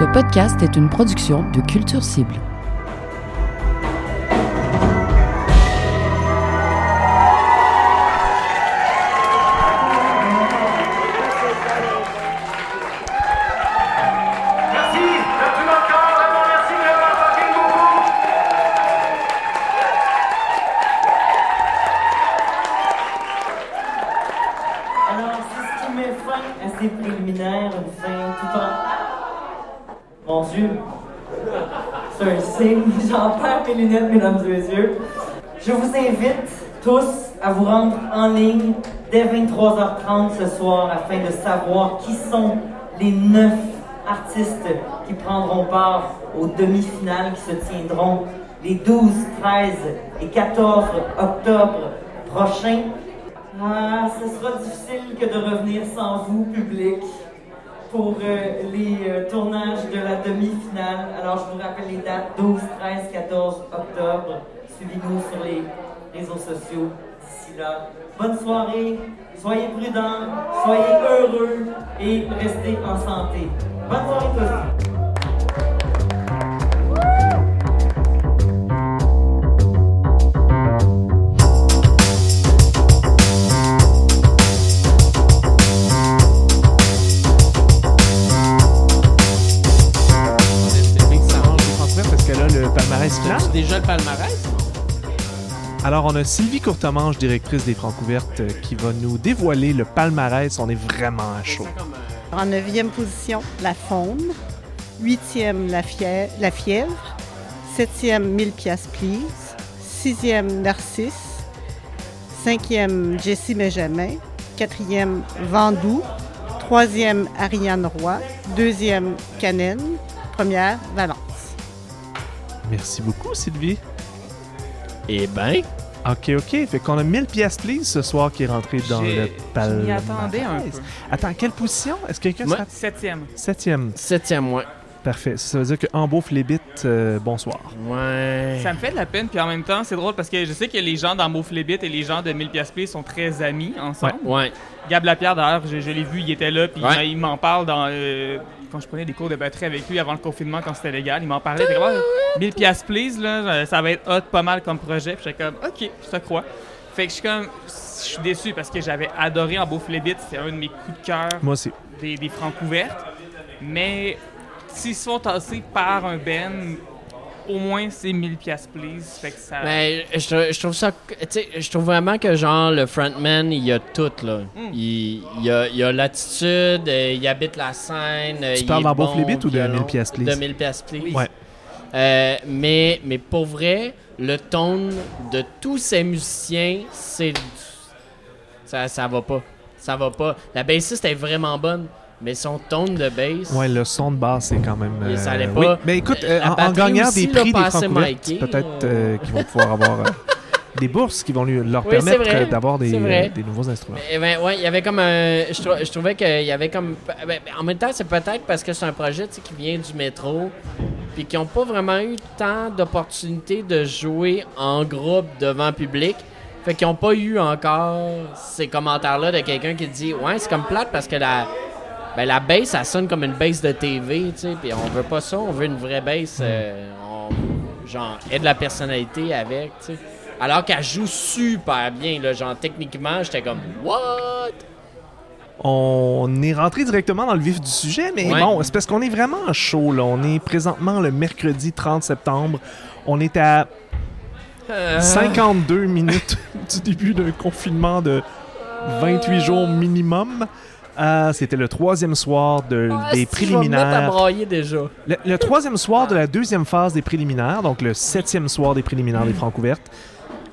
Ce podcast est une production de Culture Cible. Mesdames et messieurs. Je vous invite tous à vous rendre en ligne dès 23h30 ce soir afin de savoir qui sont les neuf artistes qui prendront part aux demi-finales qui se tiendront les 12, 13 et 14 octobre prochains. Ah, ce sera difficile que de revenir sans vous, public, pour euh, les euh, tournages de la demi-finale. Alors, je vous rappelle les dates 12, 13, 14 octobre. Suivez-nous sur les réseaux sociaux d'ici là. Bonne soirée, soyez prudents, soyez heureux et restez en santé. Bonne soirée tous! Alors, on a Sylvie Courtemanche, directrice des Francouvertes, euh, qui va nous dévoiler le palmarès. On est vraiment à chaud. En neuvième position, la faune. Huitième, la, fiè- la fièvre. Septième, 1000 piastres, please. Sixième, Narcisse. Cinquième, Jessie Benjamin. Quatrième, Vendoux. Troisième, Ariane Roy. Deuxième, Canen. Première, Valence. Merci beaucoup, Sylvie. Eh ben, OK, OK. Fait qu'on a 1000 pièces please ce soir qui est rentré dans le palmarès. m'y attendais un peu. Attends, quelle position? Est-ce que quelqu'un Moi- sera... Septième. Septième. septième mois. Parfait. Ça veut dire que les euh, bonsoir. Ouais. Ça me fait de la peine, puis en même temps, c'est drôle parce que je sais que les gens dans Beauflébit et les gens de 1000 pièces Please sont très amis ensemble. Ouais. Gab Lapierre, d'ailleurs, je, je l'ai vu, il était là, puis Ouais. il m'en parle dans. euh, quand je prenais des cours de batterie avec lui avant le confinement, quand c'était légal, il m'en parlait. vraiment, 1000 pièces Please, là, ça va être hot pas mal comme projet. Puis j'étais comme, OK, je te crois. Fait que je suis comme. Je suis déçu parce que j'avais adoré en Beauflébit, c'était un de mes coups de cœur Moi aussi. des, des francs ouvertes. Mais s'ils se font tasser par un Ben, au moins c'est 1000 pièces please. Fait que ça. Mais je, trou- je trouve ça. Tu sais, je trouve vraiment que, genre, le frontman, il a tout, là. Mm. Il, il a il a l'attitude, euh, il habite la scène. Tu il parles dans bon Beauflébit ou de violon. 1000 pièces please? De 1000 pièces please? Ouais. Euh, mais, mais pour vrai, le ton de tous ces musiciens, c'est. Ça, ça va pas. Ça va pas. La bassiste est vraiment bonne, mais son ton de bass. Ouais, le son de basse, c'est quand même. Ça allait oui. pas. Mais écoute, Euh, euh, en, gagnant aussi, des prix des peut-être euh, qu'ils vont pouvoir avoir euh, des bourses qui vont lui, leur Oui, permettre euh, d'avoir des, euh, nouveaux instruments. Eh ben, ouais, il y avait comme un. Je, trou- je trouvais qu'il y avait comme. ben, en même temps, c'est peut-être parce que c'est un projet qui vient du métro, puis qui n'ont pas vraiment eu tant d'opportunités de jouer en groupe devant public. Fait qu'ils n'ont pas eu encore ces commentaires-là de quelqu'un qui dit Ouais, c'est comme plate parce que la. Ben, la bass, ça sonne comme une bass de TV, tu sais, puis on veut pas ça, on veut une vraie bass. euh, on- genre, et de la personnalité avec, tu sais. Alors qu'elle joue super bien, là, genre, techniquement, j'étais comme What? On est rentré directement dans le vif du sujet, mais Ouais. bon, c'est parce qu'on est vraiment chaud. Là. On est présentement le mercredi 30 septembre. On est à Euh. 52 minutes du début d'un confinement de 28 jours minimum. Euh, C'était le troisième soir de, Ah, des si, Je vais me à préliminaires. déjà. Le, le troisième soir de la deuxième phase des préliminaires, donc le septième soir des préliminaires des Francouvertes,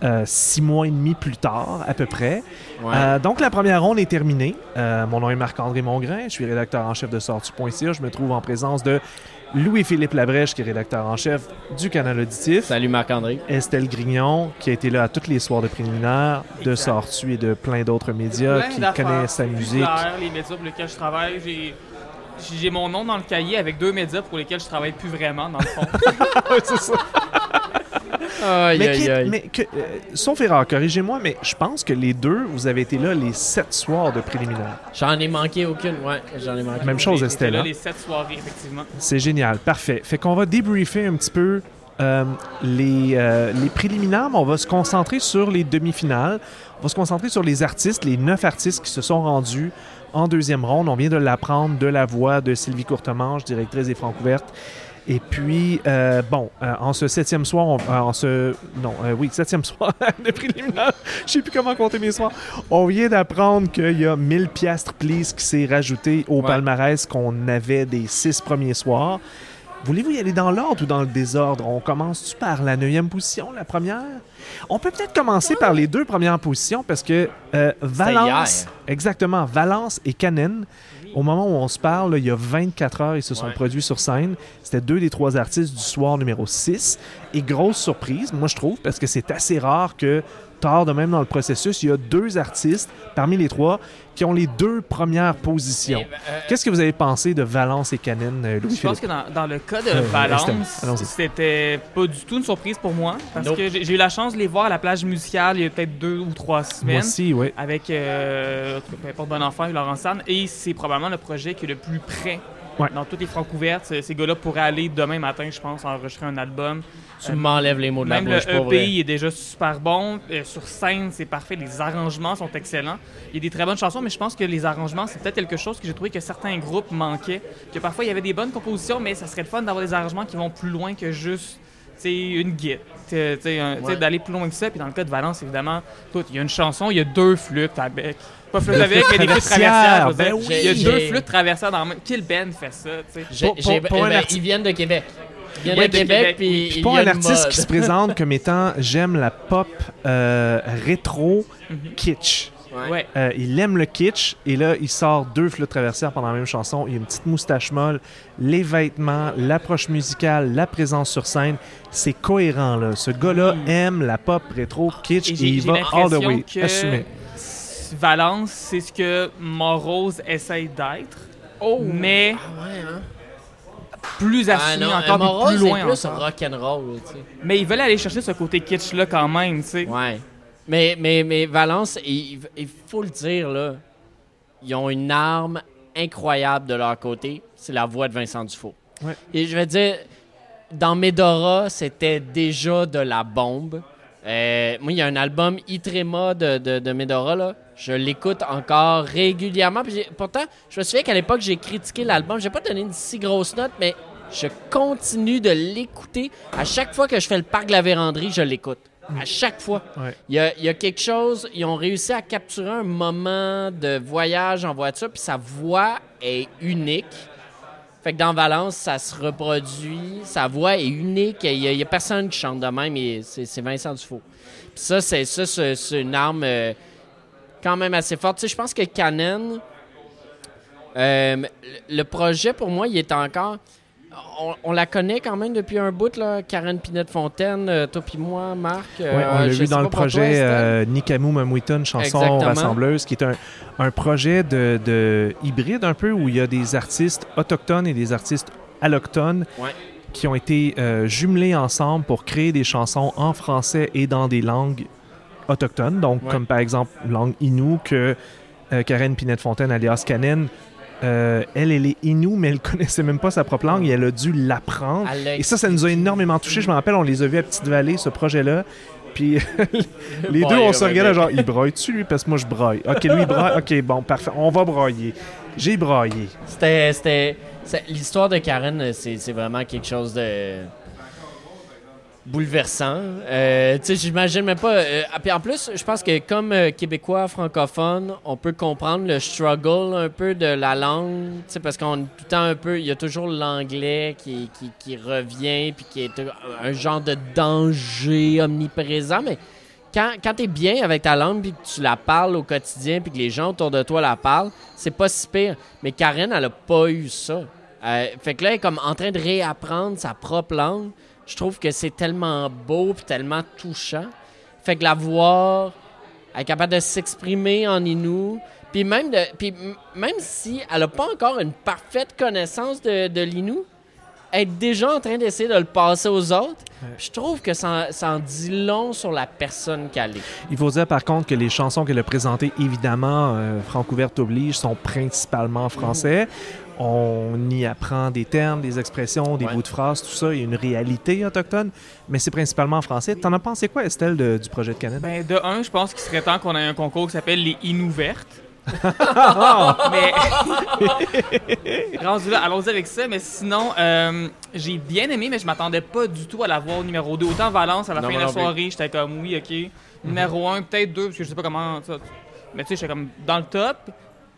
euh, six mois et demi plus tard à peu près. Ouais. Euh, donc la première ronde est terminée. Euh, mon nom est Marc-André Mongrain, je suis rédacteur en chef de sortu.ca. Je me trouve en présence de Louis-Philippe Labrèche, qui est rédacteur en chef du Canal Auditif. Salut Marc-André. Estelle Grignon, qui a été là à tous les soirs de préliminaires, de. Sortu et de plein d'autres médias, Plein qui connaissent sa musique. les médias pour lesquels je travaille. J'ai. J'ai mon nom dans le cahier avec deux médias pour lesquels je travaille plus vraiment, dans le fond. c'est ça. Aïe, Mais, aïe, qui- aïe. mais que, euh, sauf erreur, corrigez-moi, mais je pense que les deux, vous avez été là les sept soirs de préliminaire. J'en ai manqué aucune, ouais. J'en ai manqué. Même chose, Estelle. là les sept soirées, effectivement. C'est génial, parfait. Fait qu'on va débriefer un petit peu euh, les, euh, les préliminaires, mais on va se concentrer sur les demi-finales. On va se concentrer sur les artistes, les neuf artistes qui se sont rendus en deuxième ronde. On vient de l'apprendre de la voix de Sylvie Courtemanche, directrice des Francouvertes. Et puis, euh, bon, euh, en ce septième soir, on- euh, en ce... Non, euh, oui, septième soir de préliminaire, je sais plus comment compter mes soirs. On vient d'apprendre qu'il y a 1000 piastres, please, qui s'est rajouté au Ouais. palmarès qu'on avait des six premiers soirs. Voulez-vous y aller dans l'ordre ou dans le désordre? On commence-tu par la neuvième position, la première? On peut peut-être commencer par les deux premières positions parce que Valence, exactement, Valence et Canen, au moment où on se parle, là, il y a 24 heures, ils se sont Ouais. produits sur scène. C'était deux des trois artistes du soir numéro 6. Et grosse surprise, moi je trouve, parce que c'est assez rare que tard de même dans le processus, il y a deux artistes parmi les trois qui ont les deux premières positions. Mais, euh, Qu'est-ce que vous avez pensé de Valence et Canen, euh, Je pense que dans, dans le cas de Euh, Valence, c'était pas du tout une surprise pour moi. Parce Nope. que j'ai eu la chance de les voir à la plage musicale il y a peut-être deux ou trois Moi semaines. aussi, oui. Avec, euh, peu importe, Bon Enfant et Laurent Sanne. Et c'est probablement le projet qui est le plus près Ouais. dans toutes les francs couvertes. Ces ces gars-là pourraient aller demain matin, je pense, enregistrer un album. Tu m'enlèves les mots de la Même le bouche, pour vrai. EP est déjà super bon. Euh, sur scène, c'est parfait. Les arrangements sont excellents. Il y a des très bonnes chansons, mais je pense que les arrangements, c'est peut-être quelque chose que j'ai trouvé que certains groupes manquaient. Que parfois, il y avait des bonnes compositions, mais ça serait le fun d'avoir des arrangements qui vont plus loin que juste tu sais, une guide. Tu sais, un- tu sais, Ouais. D'aller plus loin que ça. Puis dans le cas de Valence, évidemment, tout, il y a une chanson, il y a deux flûtes à bec. Pas flûtes à bec, mais des flûtes traversières. Ben oui. Il y a deux flûtes traversières dans le même. Quel band fait ça? tu sais? J'ai- Pour- pour- pour eh ben, ils viennent de Québec. Ils viennent Ouais, de de Québec, Québec, puis Puis il pour y a un artiste mode. qui se présente comme étant j'aime la pop euh, rétro Mhm. kitsch. Ouais. Ouais. Euh, il aime le kitsch et là il sort deux flûtes traversières pendant la même chanson. Il y a une petite moustache molle, les vêtements, l'approche musicale, la présence sur scène, c'est cohérent là. Ce gars-là Mm. aime la pop rétro kitsch Et il va all the way. Assumé. Valence, c'est ce que Morose essaye d'être. Oh, mais Ah ouais, hein? Plus Ah assumé non, encore, plus loin plus encore. rock'n'roll, tu sais. Mais ils veulent aller chercher ce côté kitsch-là quand même, tu sais. Ouais. Mais, mais, mais Valence, il, il faut le dire, là, ils ont une arme incroyable de leur côté. C'est la voix de Vincent Dufault. Ouais. Et je veux dire, dans Medora, c'était déjà de la bombe. Euh, moi, il y a un album Itrema de, de, de Medora, là. Je l'écoute encore régulièrement. Puis pourtant, je me souviens qu'à l'époque, j'ai critiqué l'album. J'ai pas donné une si grosse note, mais je continue de l'écouter. À chaque fois que je fais le parc de la véranderie, je l'écoute. À chaque fois. Ouais. Il y, a, il y a quelque chose, ils ont réussi à capturer un moment de voyage en voiture, puis sa voix est unique. Fait que dans Valence, ça se reproduit, sa voix est unique, il y a, personne qui chante de même, c'est Vincent Dufault. Puis ça, c'est ça, c'est une arme euh, quand même assez forte. Tu sais, je pense que Canon, euh, le- projet pour moi, il est encore. On, on la connaît quand même depuis un bout, là, Karen Pinette-Fontaine, euh, toi puis moi, Marc. euh, Ouais, on l'a vu dans le projet euh, Nikamu Mamwiton, chanson Exactement. rassembleuse, qui est un, un projet de, de hybride un peu où il y a des artistes autochtones et des artistes allochtones Ouais. qui ont été euh, jumelés ensemble pour créer des chansons en français et dans des langues autochtones. Donc, Ouais. comme par exemple langue Innu que euh, Karen Pinette-Fontaine, alias Kanen, euh, elle, elle est Innu, mais elle connaissait même pas sa propre langue et elle a dû l'apprendre. Et ça, ça nous a énormément touché. Je me rappelle, on les a vus à Petite-Vallée, ce projet-là. Puis les deux, on se regardait genre, il braille-tu lui? Parce que moi, je braille. OK, lui, il braille. OK, bon, parfait. On va brailler. J'ai braillé. C'était. L'histoire de Karen, c'est vraiment quelque chose de bouleversant. Euh, tu sais, j'imagine même pas. euh, ah, puis en plus, je pense que comme euh, Québécois francophone, on peut comprendre le struggle un peu de la langue. Tu sais, parce qu'on tout le temps un peu. Il y a toujours l'anglais qui, qui, revient, puis qui est un genre de danger omniprésent. Mais quand, quand tu es bien avec ta langue, puis que tu la parles au quotidien, puis que les gens autour de toi la parlent, c'est pas si pire. Mais Karen, elle a pas eu ça. Fait que là, elle est comme en train de réapprendre sa propre langue. Je trouve que c'est tellement beau puis tellement touchant. Fait que la voir, elle est capable de s'exprimer en Inou. Puis même, de, puis même si elle n'a pas encore une parfaite connaissance de, de l'Inou, être déjà en train d'essayer de le passer aux autres. Je trouve que ça, ça en dit long sur la personne qu'elle est. Il faut dire par contre que les chansons qu'elle a présentées, évidemment, euh, Francouverte oblige, sont principalement en français. On y apprend des termes, des expressions, des Ouais. bouts de phrases, tout ça. Il y a une réalité autochtone, mais c'est principalement en français. T'en as pensé quoi, Estelle, de- du projet de Canada? Ben, de un, je pense qu'il serait temps qu'on ait un concours qui s'appelle les Inouvertes. mais. Rendu là, allons-y avec ça. Mais sinon, euh, j'ai bien aimé, mais je m'attendais pas du tout à la voir au numéro 2. Autant Valence, à la Non, fin de la soirée, j'étais comme oui, ok. Numéro 1, peut-être 2, parce que je sais pas comment. ça- mais tu sais, j'étais comme dans le top.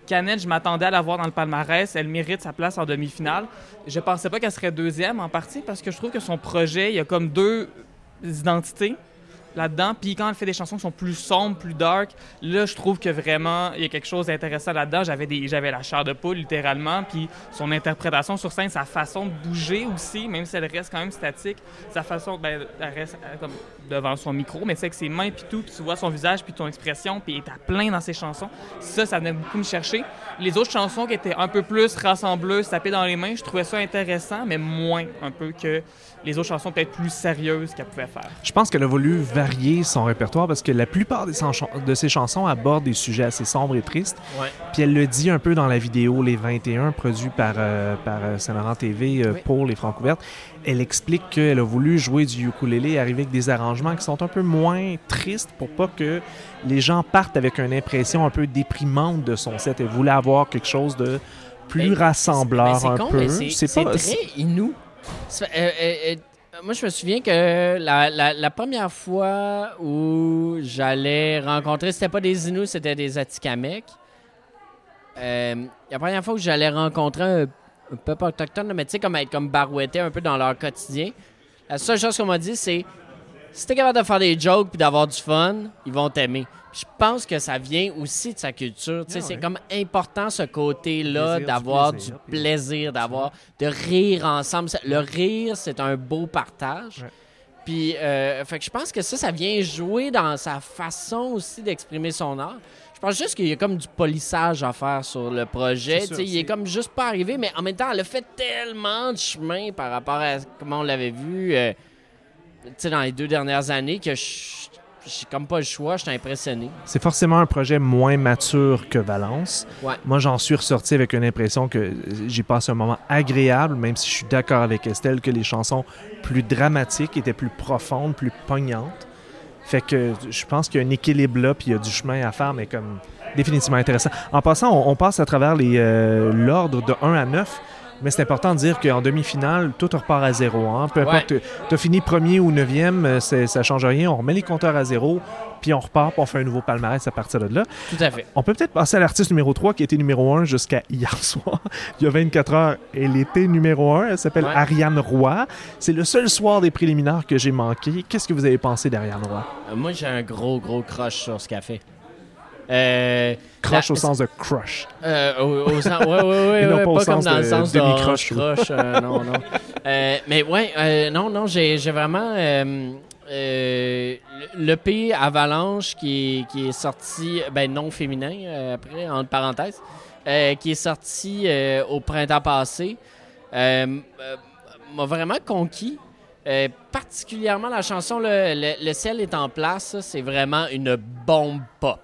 Canette, je m'attendais à la voir dans le palmarès. Elle mérite sa place en demi-finale. Je pensais pas qu'elle serait deuxième en partie parce que je trouve que son projet, il y a comme deux identités là-dedans. Puis quand elle fait des chansons qui sont plus sombres, plus dark, là, je trouve que vraiment, il y a quelque chose d'intéressant là-dedans. J'avais, des, j'avais la chair de poule, littéralement. Puis son interprétation sur scène, sa façon de bouger aussi, même si elle reste quand même statique, sa façon, ben, elle reste comme devant son micro, mais c'est avec ses mains, puis tout, puis tu vois son visage, puis ton expression, puis elle est à plein dans ses chansons. Ça, ça venait beaucoup me chercher. Les autres chansons qui étaient un peu plus rassembleuses, tapées dans les mains, je trouvais ça intéressant, mais moins un peu que les autres chansons peut-être plus sérieuses qu'elle pouvait faire. Je pense qu'elle a voulu varier son répertoire parce que la plupart de ses chansons abordent des sujets assez sombres et tristes. Ouais. Puis elle le dit un peu dans la vidéo Les 21, produit par, euh, par euh, Saint-Laurent TV euh, Oui. pour les Francouvertes. Elle explique qu'elle a voulu jouer du ukulélé et arriver avec des arrangements qui sont un peu moins tristes pour pas que les gens partent avec une impression un peu déprimante de son set. Elle voulait avoir quelque chose de plus Ben, rassembleur c'est un con, peu. c'est pas- très inou. Euh, euh, euh, moi, je me souviens que la, la- la première fois où j'allais rencontrer, c'était pas des Inuits, c'était des Atikamekw. Euh, la première fois où j'allais rencontrer un, un peuple autochtone, là, mais tu sais, comme être comme barouetté un peu dans leur quotidien, la seule chose qu'on m'a dit, c'est si t'es capable de faire des jokes puis d'avoir du fun, ils vont t'aimer. Je pense que ça vient aussi de sa culture. Tu sais, Ah C'est ouais. comme important ce côté-là d'avoir du plaisir, d'avoir de rire ensemble. Le rire, c'est un beau partage. Ouais. Puis, euh, fait que je pense que ça, ça vient jouer dans sa façon aussi d'exprimer son art. Je pense juste qu'il y a comme du polissage à faire sur le projet. Sûr, il est comme juste pas arrivé, mais en même temps, elle a fait tellement de chemin par rapport à comment on l'avait vu euh, dans les deux dernières années que je- j'ai comme pas le choix, j'étais impressionné. C'est forcément un projet moins mature que Valence. Ouais. Moi, j'en suis ressorti avec une impression que j'ai passé un moment agréable, même si je suis d'accord avec Estelle que les chansons plus dramatiques étaient plus profondes, plus poignantes. Fait que je pense qu'il y a un équilibre là, puis il y a du chemin à faire, mais comme définitivement intéressant. En passant, on, passe à travers euh, l'ordre de 1 à 9. Mais c'est important de dire qu'en demi-finale, tout repart à zéro. Hein? Peu Ouais. importe, tu as fini premier ou neuvième, euh, ça change rien. On remet les compteurs à zéro, puis on repart, puis on fait un nouveau palmarès à partir de là. Tout à fait. On peut peut-être passer à l'artiste numéro 3 qui était numéro 1 jusqu'à hier soir. Il y a 24 heures, elle était numéro 1. Elle s'appelle Ouais. Ariane Roy. C'est le seul soir des préliminaires que j'ai manqué. Qu'est-ce que vous avez pensé d'Ariane Roy? Euh, Moi, j'ai un gros, gros crush sur ce qu'elle fait. Euh, Crush la- au sens de crush. Euh, au, au sens, ouais, ouais, ouais, non ouais, pas pas comme dans le sens de je croche, euh, non, non. Euh, mais ouais, euh, non, non, j'ai vraiment euh, euh, l'EP Avalanche qui est, qui est sorti, ben non féminin après, entre parenthèses, qui est sorti au printemps passé, m'a vraiment conquis. Euh, particulièrement la chanson le, le- Le ciel est en place, c'est vraiment une bombe pop.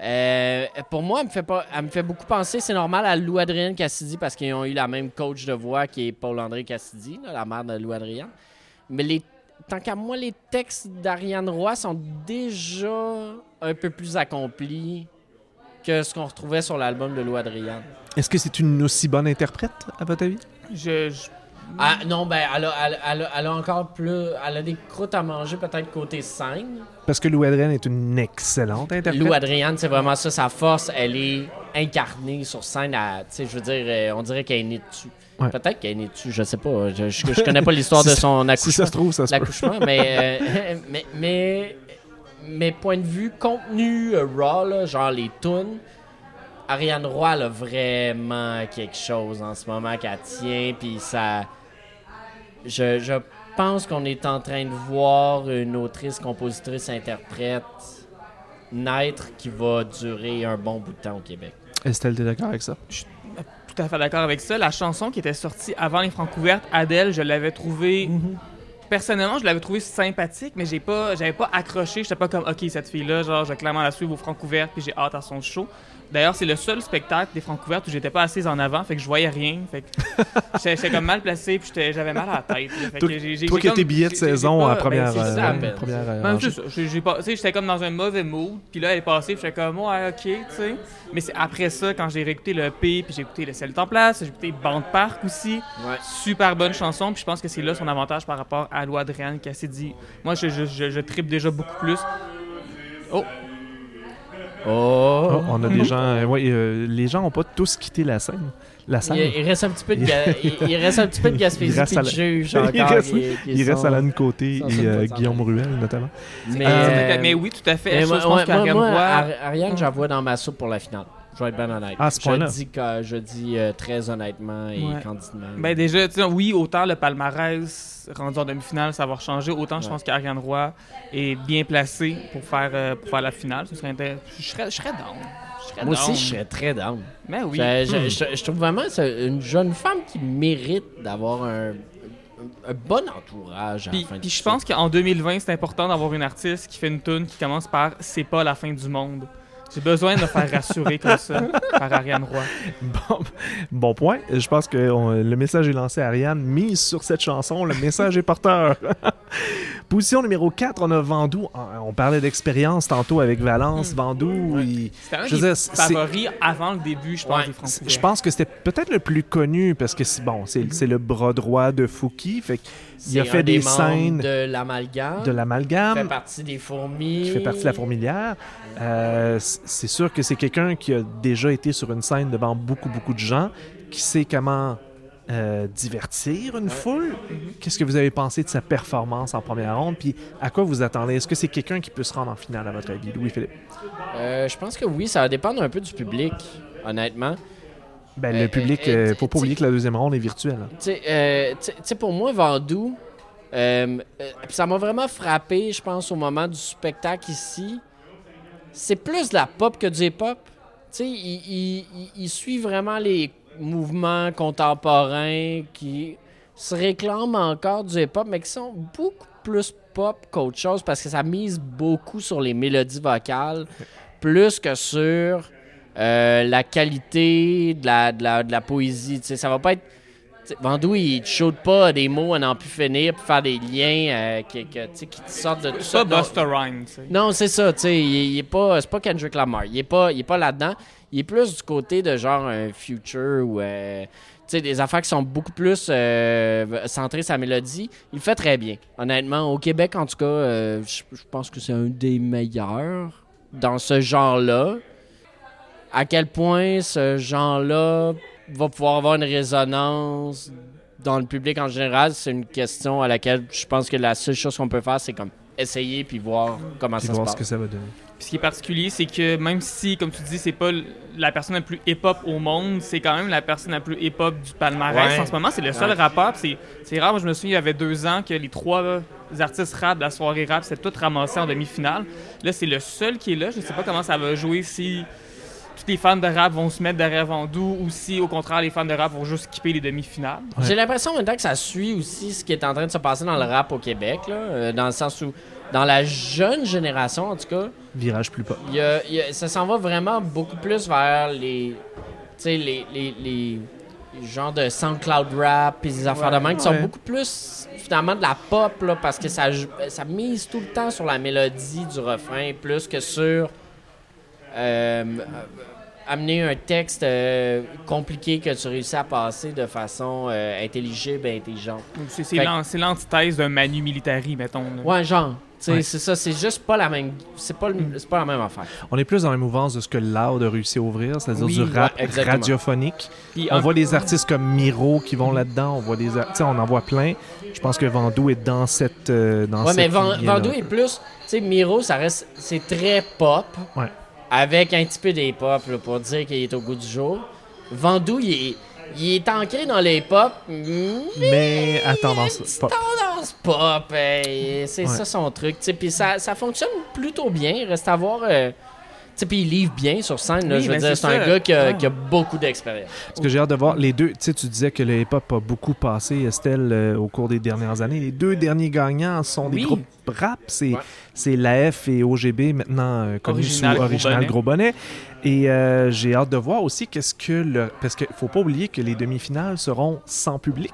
Euh, pour moi, elle me fait pas, elle me fait beaucoup penser, c'est normal, à Lou Adrienne Cassidy parce qu'ils ont eu la même coach de voix qui est Paul-André Cassidy, là, la mère de Lou Adrienne. Mais les, tant qu'à moi, les textes d'Ariane Roy sont déjà un peu plus accomplis que ce qu'on retrouvait sur l'album de Lou Adrienne. Est-ce que c'est une aussi bonne interprète, à votre avis? Je, je- Ah, non, ben, elle a, elle, elle a- elle a encore plus. Elle a des croûtes à manger, peut-être côté scène. Parce que Lou Adrienne est une excellente interprète. Lou Adrienne, c'est vraiment ça, sa force. Elle est incarnée sur scène. je veux dire, euh, on dirait qu'elle est née dessus. Ouais. Peut-être qu'elle est née dessus, je sais pas. Je, je, je connais pas l'histoire Si de son Si accouchement. ça se trouve, ça se l'accouchement, mais, euh, mais, mais, mais point de vue contenu euh, raw, là, genre les tunes, Ariane Roy a vraiment quelque chose en ce moment qu'elle tient, puis ça... Je, je pense qu'on est en train de voir une autrice, compositrice, interprète naître qui va durer un bon bout de temps au Québec. Estelle, t'es d'accord avec ça? tout à fait d'accord avec ça. La chanson qui était sortie avant les francs couvertes, Adèle, je l'avais trouvée. Personnellement, je l'avais trouvée sympathique, mais j'ai pas, j'avais pas accroché. J'étais pas comme, ok, cette fille-là, genre, je vais clairement la suivre aux francs couvertes, puis j'ai hâte à son show. D'ailleurs, c'est le seul spectacle des francs couvertes où j'étais pas assise en avant, fait que je voyais rien. Fait que j'étais comme mal placé, puis j'avais mal à la tête. Fait Toi- que j'ai- j'ai- Toi qui as tes billets de saison pas- à première, ben, ça, euh, peine. première euh, ben, c'est ça. J'ai- pas- J'étais comme dans un mauvais mood, puis là, elle est passée, puis j'étais comme, ouais, ok, tu sais. Mais c'est après ça, quand j'ai réécouté le P, puis j'ai écouté Le Ciel en place, j'ai écouté Bande Park aussi. Ouais. Super bonne chanson, puis je pense que c'est là son avantage par rapport à Loi Adrienne qui s'est dit, moi, je, je, je, je tripe déjà beaucoup plus. Oh, Oh! Oh, on a des gens. euh, ouais, euh, les gens n'ont pas tous quitté la scène. La salle. Il, il reste un petit peu de, ga- il, il reste un petit peu de Gaspésie Il reste puis de Il qui- qui Il reste sont- Alan Côté et euh, Guillaume Ruel, notamment. Mais, euh, mais oui, tout à fait. mais je moi, pense moi, moi, Roy- Ariane, j'en vois dans ma soupe pour la finale. Je vais être bien honnête. Ah, je point-là. dis que je dis euh, très honnêtement et Ouais. candidement. Ben déjà, oui, autant le palmarès rendu en demi-finale, ça va changer, autant je pense qu'Ariane Roy est bien placée pour faire, euh, pour faire la finale. Ce serait intér- je, serais, je serais down. Je serais moi aussi, je serais très down. Mais oui. Je, je- Hmm. je- je trouve vraiment que c'est une jeune femme qui mérite d'avoir un, un bon entourage. à la Puis, puis je pense qu'en 2020, c'est important d'avoir une artiste qui fait une tune qui commence par C'est pas la fin du monde. J'ai besoin de me faire rassurer comme ça par Ariane Roy. Bon, bon point. Je pense que on- le message est lancé à Ariane. Mise sur cette chanson, le message est porteur. Position numéro 4, on a Vandou. Ah, On parlait d'expérience tantôt avec Valence. Mm. Vandou, il- C'était un Je des favoris avant le début, je pense, Ouais, des je pense que c'était peut-être le plus connu parce que c'est bon, c'est le bras droit de Fouki. Fait il a fait un des membres scènes de l'amalgame. de Il fait partie des fourmis. qui fait partie de la fourmilière. Euh, c'est sûr que c'est quelqu'un qui a déjà été sur une scène devant beaucoup, beaucoup de gens, qui sait comment euh, divertir une foule. Qu'est-ce que vous avez pensé de sa performance en première ronde? Puis à quoi vous attendez? Est-ce que c'est quelqu'un qui peut se rendre en finale, à votre avis, Louis-Philippe? Euh, je pense que oui, ça va dépendre un peu du public, honnêtement. Ben, Euh, le public, euh, euh, euh, faut pas oublier que la deuxième ronde est virtuelle. hein. Tu sais, euh, pour moi, Vandou, euh, euh, puis ça m'a vraiment frappé, je pense, au moment du spectacle ici. C'est plus de la pop que du hip-hop. Tu sais, il, il- il- suit vraiment les mouvements contemporains qui se réclament encore du hip-hop, mais qui sont beaucoup plus pop qu'autre chose parce que ça mise beaucoup sur les mélodies vocales, plus que sur euh, la qualité de la, de la, de la poésie. Tu sais, ça va pas être Vandou, il te chaude pas des mots à n'en plus finir pour faire des liens euh, qui, que, qui te sortent de tout C'est ça. pas Non, Busta Rhymes. non, c'est ça, tu sais, il, il est pas, c'est pas Kendrick Lamar, il est pas, il est pas là-dedans. Il est plus du côté de genre un future ou, euh, des affaires qui sont beaucoup plus euh, centrées sur la mélodie. Il le fait très bien, honnêtement. Au Québec, en tout cas, je pense que c'est un des meilleurs dans ce genre-là. À quel point ce genre-là va pouvoir avoir une résonance dans le public en général, c'est une question à laquelle je pense que la seule chose qu'on peut faire, c'est comme essayer puis voir comment Puis ça se voir ce passe. que ça va donner. Puis ce qui est particulier, c'est que même si, comme tu dis, c'est pas la personne la plus hip-hop au monde, c'est quand même la personne la plus hip-hop du palmarès. Ouais. En ce moment, c'est le seul Ouais. rappeur. C'est rare. Moi, je me souviens, il y avait deux ans que les trois artistes rap de la soirée rap, c'était tout ramassé en demi-finale. Là, c'est le seul qui est là. Je sais pas comment ça va jouer si tous les fans de rap vont se mettre derrière Vandou ou si, au contraire, les fans de rap vont juste skipper les demi-finales. Ouais. J'ai l'impression en même temps que ça suit aussi ce qui est en train de se passer dans le rap au Québec, là, euh, dans le sens où, dans la jeune génération en tout cas, Virage plus pas. il y a- y a- ça s'en va vraiment beaucoup plus vers les, tu sais, les, les, les, les genres de SoundCloud rap et des affaires de même qui sont beaucoup plus finalement de la pop là, parce que ça, ça mise tout le temps sur la mélodie du refrain plus que sur euh, amener un texte euh, compliqué que tu réussis à passer de façon euh, intelligible et intelligente. C'est l'antithèse d'un Manu Militari, mettons. là. Ouais, genre. Ouais. C'est ça, c'est juste pas la même. C'est pas, le- c'est pas la même affaire. On est plus dans la mouvance de ce que Loud a réussi à ouvrir, c'est-à-dire Oui, du rap ouais, radiophonique. Puis On voit des artistes comme Miro qui vont là-dedans. On voit des, on en voit plein. Je pense que Vandou est dans cette, euh, dans Ouais, mais cette Van- lignée-là. Vandou est plus. Tu sais, Miro, ça reste. C'est très pop. Ouais. Avec un petit peu des pop pour dire qu'il est au goût du jour. Vandou, il est, il est ancré dans les pop, mais Mais à tendance pop. tendance pop. c'est Ouais. ça son truc. Puis ça, ça fonctionne plutôt bien. Reste à voir. euh, puis il livre bien sur scène. là. Oui, je veux ben, dire, c'est un gars qui a, Ouais. qui a beaucoup d'expérience. Ce que j'ai hâte de voir, les deux, tu sais, tu disais que le hip-hop a beaucoup passé, Estelle, euh, au cours des dernières années. Les deux derniers gagnants sont des groupes rap. C'est Ouais. c'est l'AF et OGB, maintenant euh, connus Original sous Gros Original Bonnet. Gros Bonnet. Et euh, j'ai hâte de voir aussi qu'est-ce que le. Parce qu'il faut pas oublier que les demi-finales seront sans public.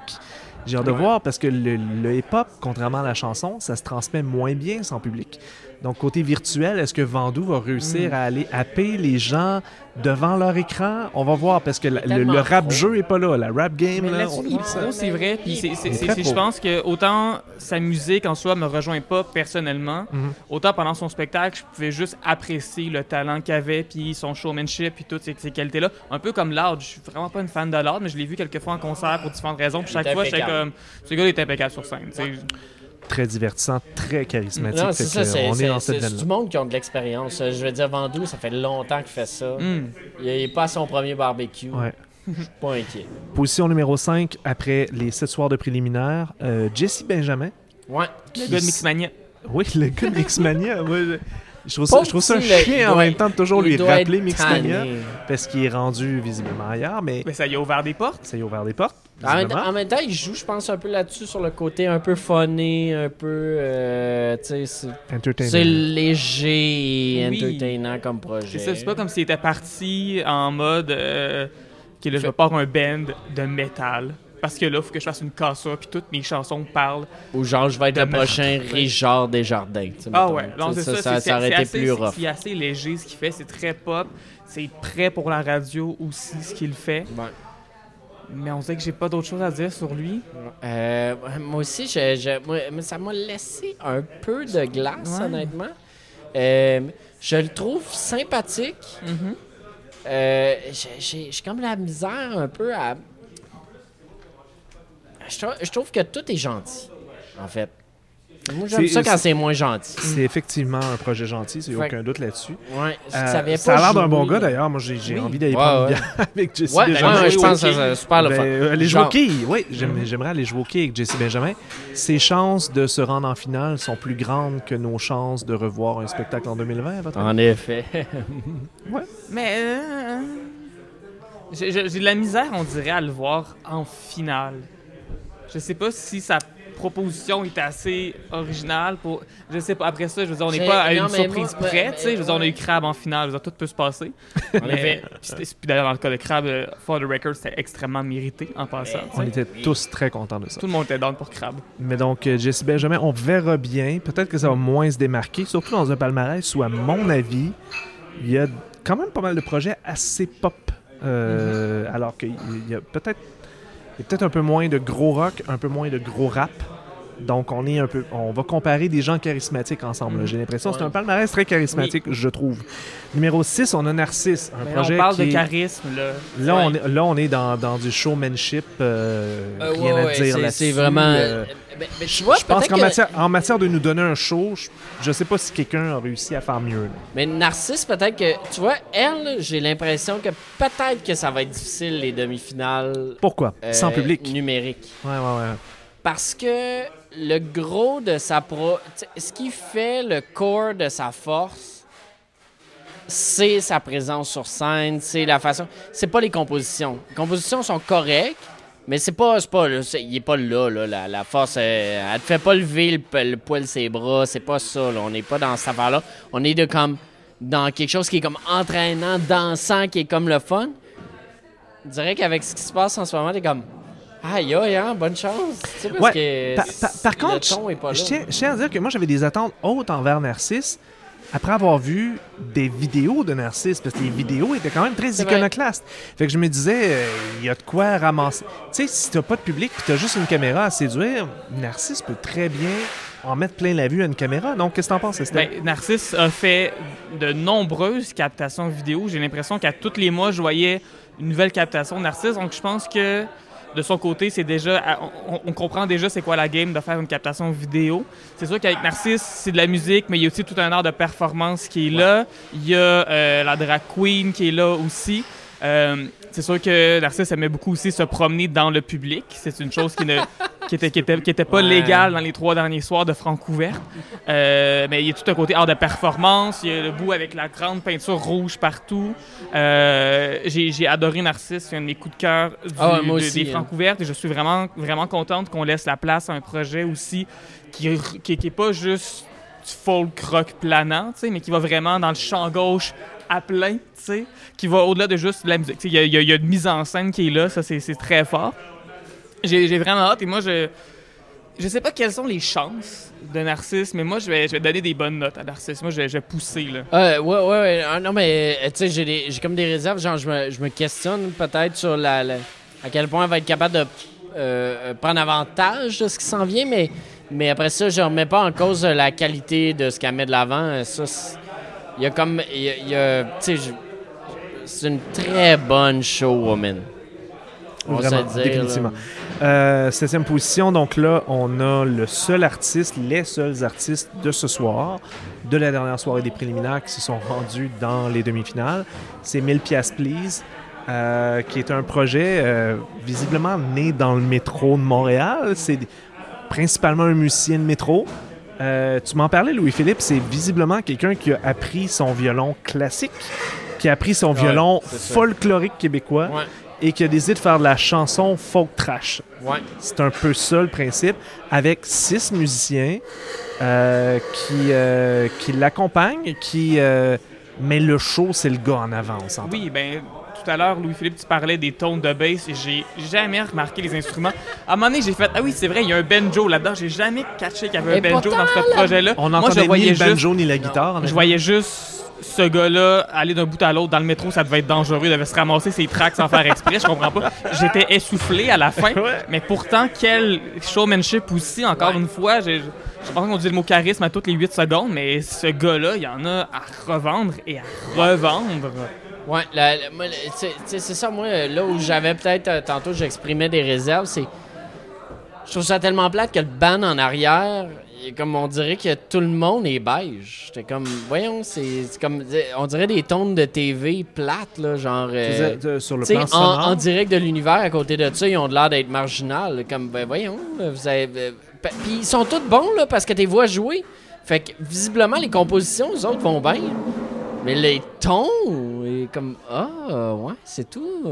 J'ai hâte de Ouais. voir parce que le, le hip-hop, contrairement à la chanson, ça se transmet moins bien sans public. Donc, côté virtuel, est-ce que Vandou va réussir Mm. à aller happer les gens devant leur écran? On va voir parce que la- le, rap pro. jeu est pas là. La rap game, Mais là, là-dessus, on il est oublie ça. pro, c'est vrai. Puis c'est- c'est- Il est c'est- très c'est- je pense que autant sa musique en soi me rejoint pas personnellement, Mhm. autant pendant son spectacle, je pouvais juste apprécier le talent qu'il avait, puis son showmanship, puis toutes ces, ces qualités-là. Un peu comme Loud. Je suis vraiment pas une fan de Loud, mais je l'ai vu quelques fois en concert pour différentes raisons. Puis chaque fois, j'étais comme, ce gars il est impeccable sur scène. Très divertissant, très charismatique. Non, c'est ça, c'est on est c'est- dans c'est- cette c'est du monde qui ont de l'expérience. Je veux dire, Vandou, ça fait longtemps qu'il fait ça. Hmm. Il est pas à son premier barbecue. Ouais. Je suis pas inquiet. Position numéro 5, après les 7 soirs de préliminaire, euh, Jesse Benjamin. Ouais. Le gars de Mixmania. Oui, le gars de Mixmania. moi, je- trouve ça, je trouve ça chiant en même temps de toujours lui rappeler Mixmania parce qu'il est rendu visiblement ailleurs, mais Ben, ça y a ouvert des portes. ça y a ouvert des portes. En même, visiblement. en même temps, il joue, je pense, un peu là-dessus, sur le côté un peu funny, un peu. euh, tu sais, c'est- léger et Oui. entertainant comme projet. C'est ça, c'est pas comme s'il était parti en mode euh, que là, je vais part un band de métal. Parce que là, il faut que je fasse une cassure, puis toutes mes chansons parlent. Ou genre, je vais être le prochain Richard Desjardins. Ah mettons. ouais, non, c'est ça. Ça, c'est- ça aurait été assez- plus rough. C'est assez léger ce qu'il fait, c'est très pop. C'est prêt pour la radio aussi, ce qu'il fait. Ouais. Mais on sait que j'ai pas d'autre chose à dire sur lui. Euh, moi aussi, je, je- moi, ça m'a laissé un peu de glace, Ouais. honnêtement. Euh, je le trouve sympathique. Mhm. Euh, j'ai- j'ai j'ai comme la misère un peu à. Je trouve, je trouve que tout est gentil, en fait. Moi, j'aime C'est- ça quand c'est- c'est moins gentil. C'est effectivement un projet gentil, il n'y a Fait- aucun doute là-dessus. Ouais, je Euh, savais ça a l'air d'un bon gars d'ailleurs. Moi, j'ai Oui. envie d'aller Ouais, prendre ouais. avec Jesse Ouais, Benjamin. ouais, je pense que c'est super le Ben, fun. aller jouer au quai, oui, j'aime- j'aimerais aller jouer au quai avec Jesse Benjamin. Ses chances de se rendre en finale sont plus grandes que nos chances de revoir un spectacle en 2020, à votre avis? En effet. Mais euh, j'ai de la misère, on dirait, à le voir en finale. Je sais pas si sa proposition est assez originale pour. Je sais pas. Après ça, je veux dire, on n'est pas à une surprise moi- près. tu sais, je veux dire, on a eu Crab en finale. Je veux dire, tout peut se passer. En Mais, effet. puis d'ailleurs, dans le cas de Crab, euh, For the Record, c'était extrêmement mérité en passant. On était tous très contents de ça. Tout le monde était down pour Crab. Mais donc, euh, Jesse Benjamin, on verra bien. Peut-être que ça va moins se démarquer, surtout dans un palmarès où, à mon avis, il y a quand même pas mal de projets assez pop. Euh, Alors qu'il y a peut-être il y a peut-être un peu moins de gros rock, un peu moins de gros rap. Donc, on est un peu, on va comparer des gens charismatiques ensemble. là. J'ai l'impression que c'est un palmarès très charismatique, je trouve. Numéro 6, on a Narcisse, un Mais projet on parle qui de charisme, là. Là, Ouais. on est, là, on est dans, dans du showmanship. euh, Euh, rien ouais, à ouais, dire c'est- là-dessus. C'est vraiment. euh, Ben, ben, tu vois, je pense qu'en que- matière, en matière de nous donner un show, je, je sais pas si quelqu'un a réussi à faire mieux. là. Mais Narcisse, peut-être que. Tu vois, elle, j'ai l'impression que peut-être que ça va être difficile, les demi-finales. Pourquoi? euh, Sans public. Numérique. Ouais, ouais, ouais. Parce que le gros de sa pro. Ce qui fait le corps de sa force, c'est sa présence sur scène, c'est la façon. C'est pas les compositions. Les compositions sont correctes, mais c'est pas. c'est pas il est pas là, là la, la force. euh, elle te fait pas lever le, le poil de ses bras. C'est pas ça, là. On n'est pas dans cette affaire-là. On est de comme. Dans quelque chose qui est comme entraînant, dansant, qui est comme le fun. Je dirais qu'avec ce qui se passe en ce moment, t'es comme. Aïe, aïe, hein, bonne chance. Tu sais, parce Ouais, que Par, par- contre, je tiens à dire que moi, j'avais des attentes hautes envers Narcisse après avoir vu des vidéos de Narcisse, parce que les vidéos étaient quand même très iconoclastes. Fait que je me disais, euh, il y a de quoi ramasser. Tu sais, si t'as pas de public et t'as juste une caméra à séduire, Narcisse peut très bien en mettre plein la vue à une caméra. Donc, qu'est-ce que t'en penses, Estelle? Ben, Narcisse a fait de nombreuses captations vidéo. J'ai l'impression qu'à tous les mois, je voyais une nouvelle captation de Narcisse. Donc, je pense que de son côté, c'est déjà, on, on comprend déjà c'est quoi la game de faire une captation vidéo. C'est sûr qu'avec Narcisse, c'est de la musique, mais il y a aussi tout un art de performance qui est là. Il y a euh, la drag queen qui est là aussi. Euh, c'est sûr que Narcisse aimait beaucoup aussi se promener dans le public. C'est une chose qui ne, qui était, qui était, qui était pas Ouais. légal dans les trois derniers soirs de Francouverte. Euh, mais il y a tout un côté hors de performance. Il y a le bout avec la grande peinture rouge partout. Euh, J'ai j'ai adoré Narcisse. C'est un de mes coups de cœur du- Ah ouais, de- des hein. Francouvertes. Et je suis vraiment, vraiment contente qu'on laisse la place à un projet aussi qui, qui, qui est pas juste du folk rock planant, tu sais, mais qui va vraiment dans le champ gauche à plein, tu sais, qui va au-delà de juste la musique. Il y, y y a une mise en scène qui est là, ça c'est très fort. J'ai vraiment hâte et moi je je sais pas quelles sont les chances de Narcisse, mais moi je vais, je vais donner des bonnes notes à Narcisse. Moi je vais, pousser là. Euh, ouais, ouais, ouais. Ah, non, mais euh, tu sais, j'ai comme des réserves. Genre, je me, je me questionne peut-être sur la, à quel point elle va être capable de euh, prendre avantage de ce qui s'en vient, mais, mais après ça, je remets pas en cause la qualité de ce qu'elle met de l'avant. Euh, Ça, il y a comme. il y a- tu sais, c'est une très bonne show, woman. On Vraiment, dire, définitivement. Euh, septième position, donc là, on a le seul artiste, les seuls artistes de ce soir, de la dernière soirée des préliminaires qui se sont rendus dans les demi-finales. C'est 1000 pièces please, euh, qui est un projet euh, visiblement né dans le métro de Montréal. C'est principalement un musicien de métro. Euh, tu m'en parlais, Louis-Philippe, c'est visiblement quelqu'un qui a appris son violon classique, qui a appris son Ouais, violon folklorique québécois Ouais, et qui a décidé de faire de la chanson folk trash. ouais. C'est un peu ça le principe, avec six musiciens euh, qui, euh, qui l'accompagnent, qui... mais le show, c'est le gars en avant, on s'entend. Oui, ben tout à l'heure, Louis-Philippe, tu parlais des tones de bass et j'ai jamais remarqué les instruments. À un moment donné, j'ai fait Ah oui, c'est vrai, il y a un banjo là-dedans. J'ai jamais catché qu'il y avait un Et banjo pourtant, dans ce projet-là. On Moi, n'entendait je voyais ni le juste banjo ni la guitare. Je voyais juste ce gars-là aller d'un bout à l'autre dans le métro, ça devait être dangereux, il devait se ramasser ses tracks sans faire exprès, je comprends pas. J'étais essoufflé à la fin, mais pourtant, quel showmanship aussi, encore une fois. Je, je pense qu'on dit le mot charisme à toutes les 8 secondes, mais ce gars-là, il y en a à revendre et à revendre. Ouais, c'est ça, moi, là où j'avais peut-être, euh, tantôt, j'exprimais des réserves, c'est. Je trouve ça tellement plate que le ban en arrière, comme on dirait que tout le monde est beige. J'étais comme, voyons, c'est comme. On dirait des tons de TV plates, là, genre. euh, euh, sur le plan en, sonore? en direct de l'univers, à côté de ça, ils ont de l'air d'être marginal. Comme, ben voyons, vous avez. euh, Puis ils sont tous bons, là, parce que t'es vois jouer. Fait que, visiblement, les compositions, les autres vont bien. Mais les tons, et comme, ah, ouais, c'est tout.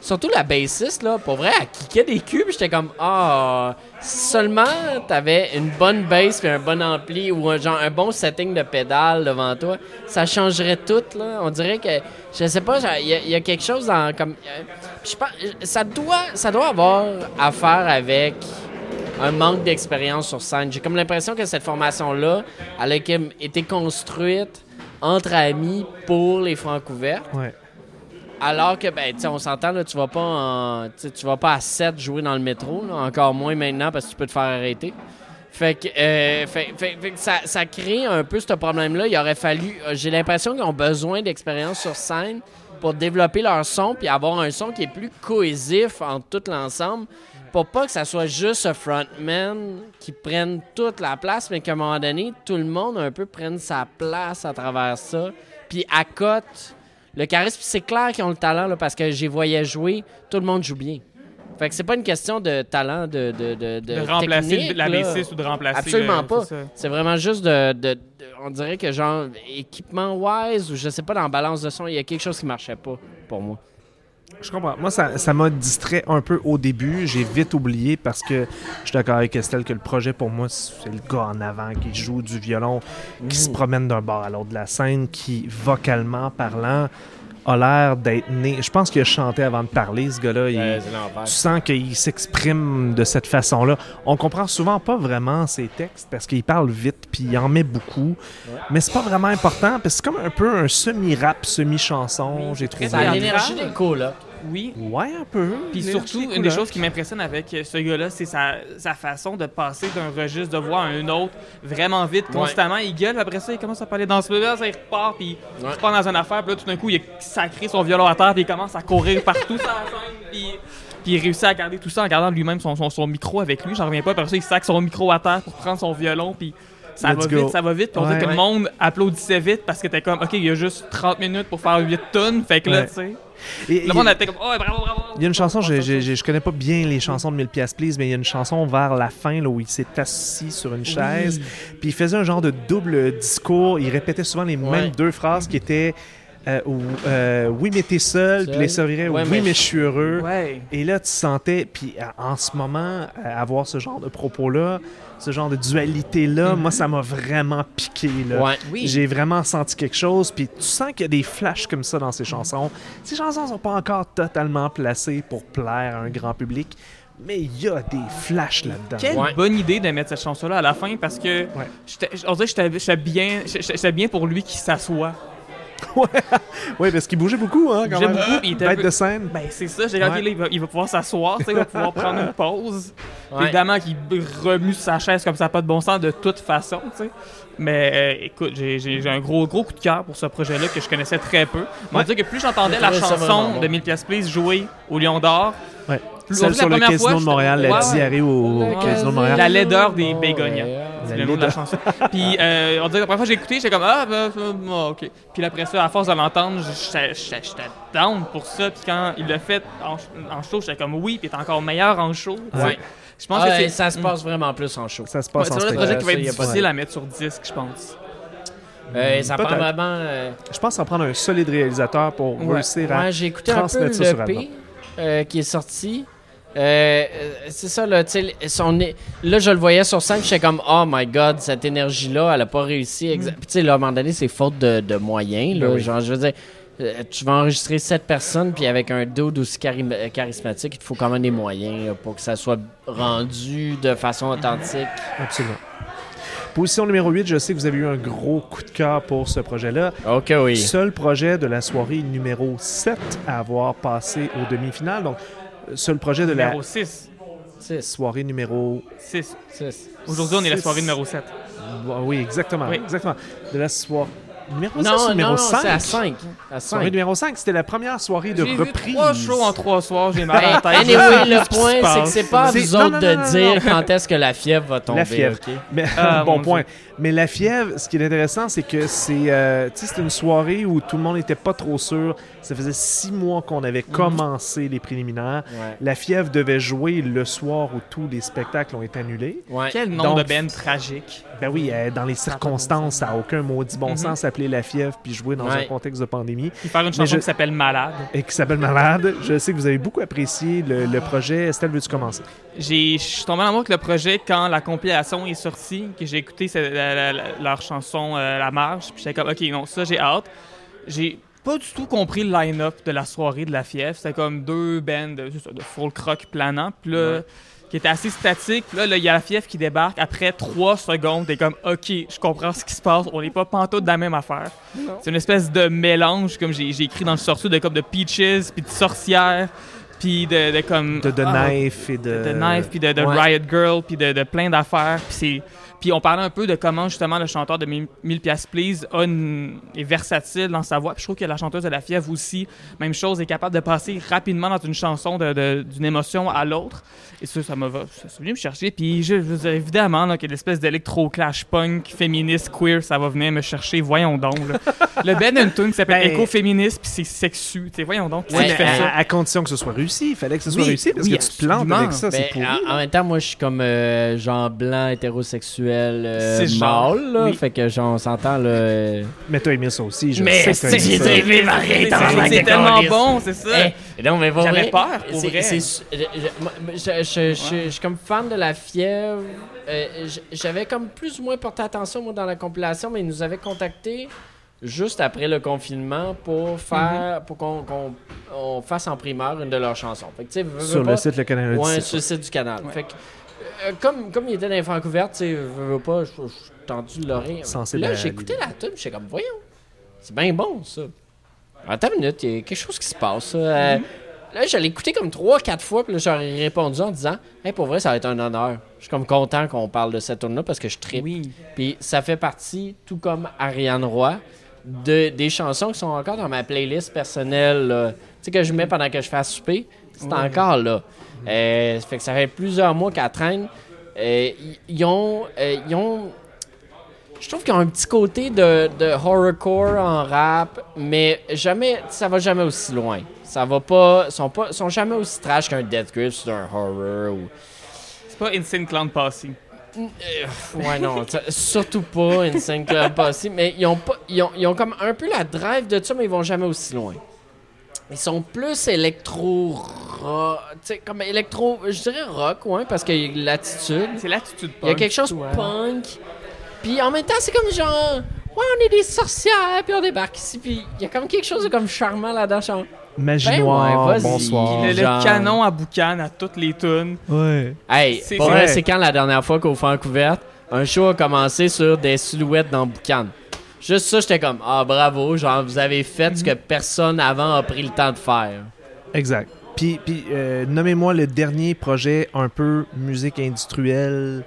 Surtout la bassiste, là, pour vrai, elle kickait des cubes, j'étais comme, ah, seulement t'avais une bonne bass puis un bon ampli ou un, genre, un bon setting de pédale devant toi, ça changerait tout, là. On dirait que, je sais pas, il y, a- quelque chose dans, comme, euh, je pense, ça doit, ça doit avoir à faire avec un manque d'expérience sur scène. J'ai comme l'impression que cette formation-là, elle a été construite entre amis pour les francs couverts. Ouais. Alors que, ben, tu sais, on s'entend, là, tu vas pas en- tu vas pas à 7 jouer dans le métro, là, encore moins maintenant parce que tu peux te faire arrêter. Fait que, euh, fait- fait- fait que ça, ça crée un peu ce problème-là. Il aurait fallu. euh, J'ai l'impression qu'ils ont besoin d'expérience sur scène pour développer leur son puis avoir un son qui est plus cohésif en tout l'ensemble. Pour pas que ça soit juste un frontman qui prenne toute la place, mais qu'à un moment donné, tout le monde un peu prenne sa place à travers ça. Puis à cote le charisme. C'est clair qu'ils ont le talent là, parce que j'ai voyais jouer, tout le monde joue bien. Fait que c'est pas une question de talent, de, de, de, de De remplacer la là. bassiste ou de remplacer. Absolument le- pas. c'est vraiment juste de, de- On dirait que, genre, équipement-wise, ou je sais pas, dans balance de son, il y a quelque chose qui marchait pas pour moi. Je comprends. Moi, ça ça m'a distrait un peu au début. J'ai vite oublié parce que je suis d'accord avec Estelle que le projet, pour moi, c'est le gars en avant qui joue du violon, qui se promène d'un bord à l'autre de la scène, qui, vocalement parlant, a l'air d'être né. Je pense qu'il a chanté avant de parler, ce gars-là. Il- tu sens qu'il s'exprime de cette façon-là. On comprend souvent pas vraiment ses textes parce qu'il parle vite puis il en met beaucoup. Mais c'est pas vraiment important parce que c'est comme un peu un semi-rap, semi-chanson, j'ai trouvé. Ça a théâtral. l'énergie des colocs. Oui. Ouais, un peu. Puis surtout, une des choses qui m'impressionne avec euh, ce gars-là, c'est sa, sa façon de passer d'un registre de voix à un autre vraiment vite, constamment. Il gueule, après ça, il commence à parler dans ce là ça il repart, puis il Ouais. repart dans une affaire, puis là, tout d'un coup, il a sacré son violon à terre, puis il commence à courir partout sur la scène, puis, puis il réussit à garder tout ça en gardant lui-même son, son, son micro avec lui. J'en reviens pas, puis après ça, il sac son micro à terre pour prendre son violon, puis ça Let's va go. vite, ça va vite, puis on Ouais. que Ouais. le monde applaudissait vite parce que t'es comme, OK, il y a juste 30 minutes pour faire 8 tonnes, fait que là, tu sais. Et- Le monde était comme, oh, bravo, bravo. Il y a une chanson, je, je, je- je connais pas bien les chansons de 1000 pièces please, mais il y a une chanson vers la fin là, où il s'est assis sur une chaise, puis il faisait un genre de double discours, il répétait souvent les Ouais. mêmes deux phrases qui étaient euh, euh, oui mais t'es seul, puis les servirait Ouais, oui mais mais je- suis heureux. Ouais. Et là, tu sentais, puis euh, en ce moment, avoir ce genre de propos-là, ce genre de dualité-là, moi, ça m'a vraiment piqué. Là. Ouais. Oui. J'ai vraiment senti quelque chose, puis tu sens qu'il y a des flashs comme ça dans ces chansons. Ces chansons sont pas encore totalement placées pour plaire à un grand public, mais il y a des flashs là-dedans. Quelle Ouais. bonne idée de mettre cette chanson-là à la fin parce que Ouais. j'étais- on dirait que j'étais- bien, bien pour lui qui s'assoit. Oui, parce qu'il bougeait beaucoup, hein, quand même. beaucoup, il était Bête peu- de scène. Ben c'est ça, j'ai Ouais. là, il va, il va pouvoir s'asseoir, il va pouvoir prendre une pause. Ouais. Évidemment qu'il remue sa chaise comme ça, pas de bon sens de toute façon, tu sais. Mais euh, écoute, j'ai j'ai- j'ai un gros gros coup de cœur pour ce projet-là que je connaissais très peu. On va dire que plus j'entendais Je la chanson de 1000 pièces please jouer au Lion d'Or, Ouais. Celle la sur le première casino fois, de Montréal, la Ouais, ouais. diarrhée au, casino de Montréal. La laideur des bégonias. Ouais. c'est le nom de la chanson. Puis euh, on dirait que la première fois que j'ai écouté, j'étais comme ah ben ok. Puis après ça, à force de l'entendre, j'étais down pour ça. Puis quand il l'a fait en, en show, j'étais comme oui, puis il est encore meilleur en show. Ouais. Je pense Ah, que c'est ça se passe vraiment plus en show. Ça se Ouais, passe c'est en un spectacle. projet qui va être difficile à mettre sur disque, je pense. Euh, ça prend vraiment. euh, Je pense en prendre un solide réalisateur pour Ouais. réussir à... Ouais, j'ai écouté un peu transmettre ça sur l'EP euh, qui est sorti. Euh, euh, c'est ça, là, tu sais, là, je le voyais sur scène, j'étais comme, oh my god, cette énergie-là, elle a pas réussi. exa- Puis, tu sais, là, à un moment donné, c'est faute de, de moyens, là. Ben oui. Genre, je veux dire, euh, tu vas enregistrer sept personnes, puis avec un dude aussi charismatique, il te faut quand même des moyens là, pour que ça soit rendu de façon authentique. Absolument. Position numéro 8, je sais que vous avez eu un gros coup de cœur pour ce projet-là. Ok, oui. Seul projet de la soirée numéro 7 à avoir passé aux demi-finales. Donc, euh, seul projet de la Numéro 6. Six. soirée numéro... 6. Six. Aujourd'hui, on est la soirée numéro 7. Oui, exactement. Oui. exactement. De la soirée... Numéro 6 ou Non, numéro non, non, 5? c'est à 5. À Soirée 5. numéro 5, c'était la première soirée de J'ai vu reprise. trois shows en trois soirs, j'ai mal à la tête. Anyway, le point, c'est que c'est pas à vous non, autres non, de dire non. quand est-ce que la fièvre va tomber. La fièvre. ok? Mais, Ah, bon point. Dieu. Mais la fièvre, ce qui est intéressant, c'est que c'est euh, tu sais, c'était une soirée où tout le monde n'était pas trop sûr. Ça faisait six mois qu'on avait commencé les préliminaires. Ouais. La fièvre devait jouer le soir où tous les spectacles ont été annulés. Ouais. Quel nom Donc- de Ben tragique. Ben oui, euh, dans les circonstances, ça n'a aucun maudit bon Mhm. sens la fièvre puis jouer dans un contexte de pandémie Puis faire une chanson je- qui s'appelle Malade. et qui s'appelle Malade. Je sais que vous avez beaucoup apprécié le, le projet. Estelle, veux-tu commencer? J'ai, je suis tombé en amour avec le projet quand la compilation est sortie, que j'ai écouté c'est la- la- la- leur chanson euh, La Marche, puis j'étais comme, ok, non, ça j'ai hâte. J'ai pas du tout compris le line-up de la soirée de la fièvre. C'était comme deux bands de, de folk rock planant, puis là, qui était assez statique. Là, là, il y a la fièvre qui débarque. Après trois secondes, t'es comme, ok, je comprends ce qui se passe. On n'est pas pantoute de la même affaire. C'est une espèce de mélange, comme j'ai, écrit dans le sortu, de comme de peaches, puis de sorcières, puis de, de comme De The ah, Knife et de... de Knife, puis de, de Ouais. Riot Girl, puis de, de plein d'affaires. Puis c'est- Puis on parlait un peu de comment justement le chanteur de 1000 pièces please a une- est versatile dans sa voix. Puis je trouve que la chanteuse de la fièvre aussi, même chose, est capable de passer rapidement dans une chanson d'une émotion à l'autre. Et ça, ça m'a va- ça, venu me chercher. Puis je, je évidemment, là, qu'il y a l'espèce d'électro-clash punk, féministe, queer, ça va venir me chercher. Voyons donc. là. le Ben a une tune qui s'appelle Ben- Éco-féministe, puis c'est sexu. Voyons donc. Ouais, fait à, ça? à condition que ce soit réussi. Il fallait que ce soit Oui, réussi parce oui, que tu te plantes avec ça, c'est Ben, pourri. en, en même temps, moi, je suis comme euh, genre blanc, hétérosexuel, euh, Cisgenre. mâle, là. Oui. Fait que genre, on s'entend, là. euh, Mais t'as aimé ça aussi, je Mais sais que c'est- c'est- tellement bon, c'est ça. Eh, non, mais J'avais peur, pour c'est- vrai. je, suis comme fan de la fièvre. Euh, J'avais comme plus ou moins porté attention, moi, dans la compilation, mais ils nous avaient contactés juste après le confinement pour faire pour qu'on qu'on- on fasse en primeur une de leurs chansons. Fait que, tu sais, veux, veux Sur pas- le site Le Canal Ouais, sur le site du canal. Ouais. Fait que, euh, comme, comme il était dans les Francouvertes, tu sais, veux, veux pas, je suis tendu de l'oreille. Sensible Là, à j'ai écouté l'idée. la tune, j'étais comme, voyons, c'est bien bon, ça. Attends une minute, il y a quelque chose qui se passe. Euh, Là, je l'ai écouté comme 3-4 fois, puis là, j'aurais répondu en disant, hey, pour vrai, ça va être un honneur. Je suis comme content qu'on parle de cette tune là parce que je tripe. Oui. Puis ça fait partie, tout comme Ariane Roy, de, des chansons qui sont encore dans ma playlist personnelle, tu sais, que je mets pendant que je fais à souper. C'est encore là. Euh, ça fait que ça fait plusieurs mois qu'elle traîne. Euh, Ils ils ont, euh, ils ont Je trouve qu'ils ont un petit côté de, de horrorcore en rap, mais jamais, ça va jamais aussi loin. Ça va pas, sont pas, sont jamais aussi trash qu'un Death Grips ou un horror ou. C'est pas Insane Clown Posse. Euh, ouais, non, surtout pas Insane Club Posse, mais ils ont, pas, ils, ont, ils ont comme un peu la drive de ça, mais ils vont jamais aussi loin. Ils sont plus électro rock, tu sais, comme électro, je dirais rock, ouais, parce qu'il y a l'attitude. C'est l'attitude Il y a punk, quelque chose ouais. punk. Puis en même temps, c'est comme genre, ouais, on est des sorcières, puis on débarque ici, puis il y a comme quelque chose de comme charmant là-dedans. genre, Magie Ben ouais, noire, vas-y. bonsoir. Le, le canon à boucan à toutes les tunes. Ouais. Hey, c'est quand la dernière fois qu'au Francouverte, un show a commencé sur des silhouettes dans Boucan? Juste ça, j'étais comme, ah bravo, genre vous avez fait ce que personne avant a pris le temps de faire. Exact. Puis, puis euh, nommez-moi le dernier projet un peu musique industrielle,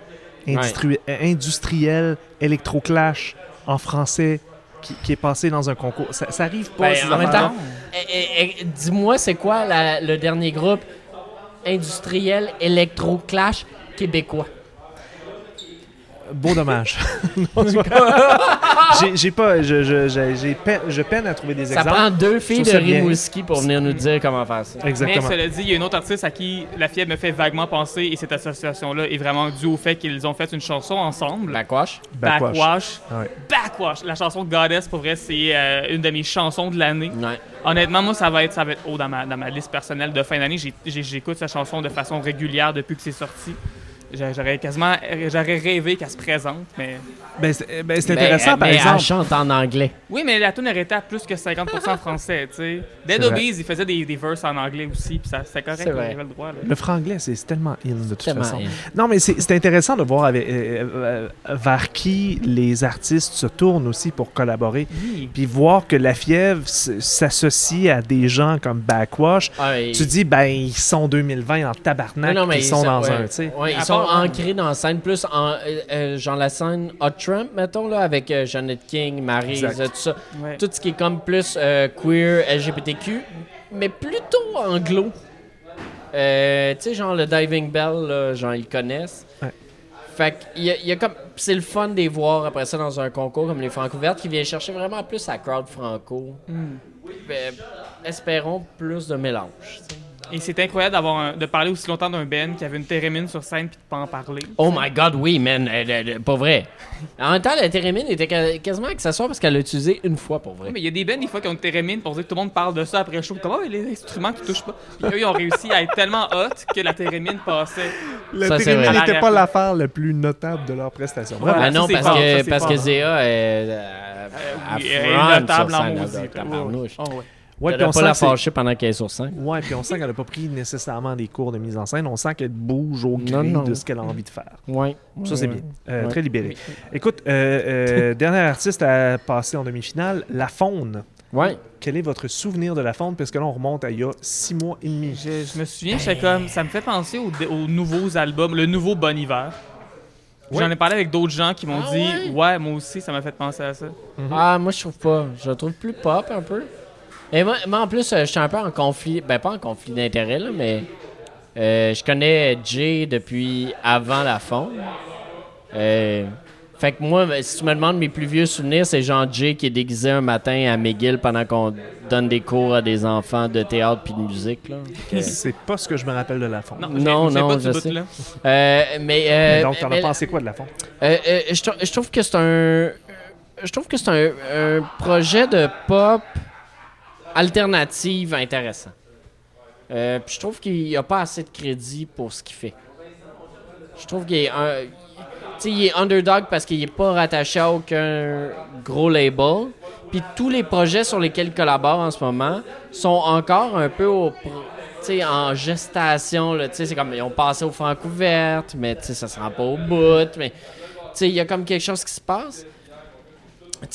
industrie, euh, industrielle, électroclash en français qui, qui est passé dans un concours. Ça, ça arrive pas. Ben, en même temps, eh, eh, eh, dis-moi, c'est quoi la- le dernier groupe industriel électro-clash québécois? Beau dommage. Non, j'ai, j'ai pas, je, je, j'ai, j'ai peine, je peine à trouver des Ça exemples. prend deux filles de ça bien. Rimouski pour venir nous dire comment faire ça. Exactement. Mais cela dit, il y a une autre artiste à qui la fièvre me fait vaguement penser, et cette association-là est vraiment due au fait qu'ils ont fait une chanson ensemble. Backwash? Backwash. Backwash. Ouais. Backwash. La chanson de Goddess, pour vrai, c'est euh, une de mes chansons de l'année. Ouais. Honnêtement, moi, ça va être, ça va être haut dans ma, dans ma liste personnelle de fin d'année. J'ai- J'écoute cette chanson de façon régulière depuis que c'est sorti. J'a- J'aurais quasiment j'aurais rêvé qu'elle se présente, mais... Ben, c'est, ben, c'est Mais- intéressant, par mais exemple. elle chante en anglais. Oui, mais la tune aurait été à plus que 50% français, tu sais. Dead. Obies, il faisait des, des verses en anglais aussi, puis ça correct, C'est avait le droit. Là. Le franglais, c'est, c'est tellement in de toute Tellement façon. in. Non, mais c'est, c'est intéressant de voir avec, euh, euh, vers qui les artistes se tournent aussi pour collaborer. Oui. Puis voir que la fièvre s- s'associe à des gens comme Backwash, Ah, et- tu dis, ben, ils sont 2020 en tabarnak, Non, non, mais ils sont dans ouais, un, tu sais. ouais, ils À sont ancrés dans la scène plus en, euh, euh, genre la scène Hot Trump, mettons, là, avec euh, Janet King, Maryse, euh, tout ça. Ouais. Tout ce qui est comme plus euh, queer, LGBTQ, mais plutôt anglo. Euh, tu sais, genre le Diving Bell, là, genre ils le connaissent. Ouais. Fait qu'il y a, il y a comme. C'est le fun de les voir après ça dans un concours comme les Francouvertes qui vient chercher vraiment plus la crowd franco. Hmm. Ben, espérons plus de mélange. tu sais. Et c'est incroyable d'avoir un- de parler aussi longtemps d'un Ben qui avait une térémine sur scène puis de pas en parler. Oh my god, oui, man. euh, euh, euh, pas vrai. En même temps, la térémine était ca- quasiment accessoire parce qu'elle l'a utilisé une fois pour vrai. Oui, mais il y a des bands des fois qui ont une térémine pour dire que tout le monde parle de ça après le show. Comment les instruments qui touchent pas. Puis eux, ils ont réussi à être tellement hot que la térémine passait. Le Ça, c'est térémine vrai. n'était pas l'affaire la plus notable de leur prestation. Ben ça, non, c'est parce fort, ça, que, c'est parce que fort. Zéa est. Euh, oui, elle notable sur en scène, maudit, elle, toi. tabarnouche. Oh, ouais. Ouais, Elle puis a on pas sent la fâcher pendant qu'elle est sur scène. Ouais, puis on sent qu'elle n'a pas pris nécessairement des cours de mise en scène. On sent qu'elle bouge au gré de ce qu'elle a envie de faire. Ouais. Ça, c'est bien. Euh, Ouais. Très libéré. Écoute, euh, euh, dernier artiste à passer en demi-finale, La Faune. Ouais. Quel est votre souvenir de La Faune? Parce que là, on remonte à il y a six mois et demi. Je, je me souviens, j'étais comme. Ça me fait penser aux, aux nouveaux albums, le nouveau Bon Hiver. J'en ai parlé avec d'autres gens qui m'ont Ah dit ouais? ouais? moi aussi, ça m'a fait penser à ça. Ah, moi, je trouve pas. Je le trouve plus pop un peu. Et moi, moi, en plus, euh, je suis un peu en conflit. Ben, pas en conflit d'intérêt, là, mais. euh, je connais Jay depuis avant la faune. Euh, fait que moi, ben, si tu me demandes mes plus vieux souvenirs, c'est genre Jay qui est déguisé un matin à McGill pendant qu'on donne des cours à des enfants de théâtre puis de musique. Là. C'est pas ce que je me rappelle de La Faune. Non, Non, non, pas je. Euh, mais, euh, Mais donc, t'en mais- as pensé quoi de La Faune? Euh, euh, je, trou- je trouve que c'est un. Je trouve que c'est un, un projet de pop alternative intéressant. Euh, puis je trouve qu'il n'y a pas assez de crédit pour ce qu'il fait. Je trouve qu'il est un. Il est underdog parce qu'il n'est pas rattaché à aucun gros label. Puis tous les projets sur lesquels il collabore en ce moment sont encore un peu au, en gestation. C'est comme ils ont passé au Francouverte, mais tu sais, ça se rend pas au bout. Mais il y a comme quelque chose qui se passe.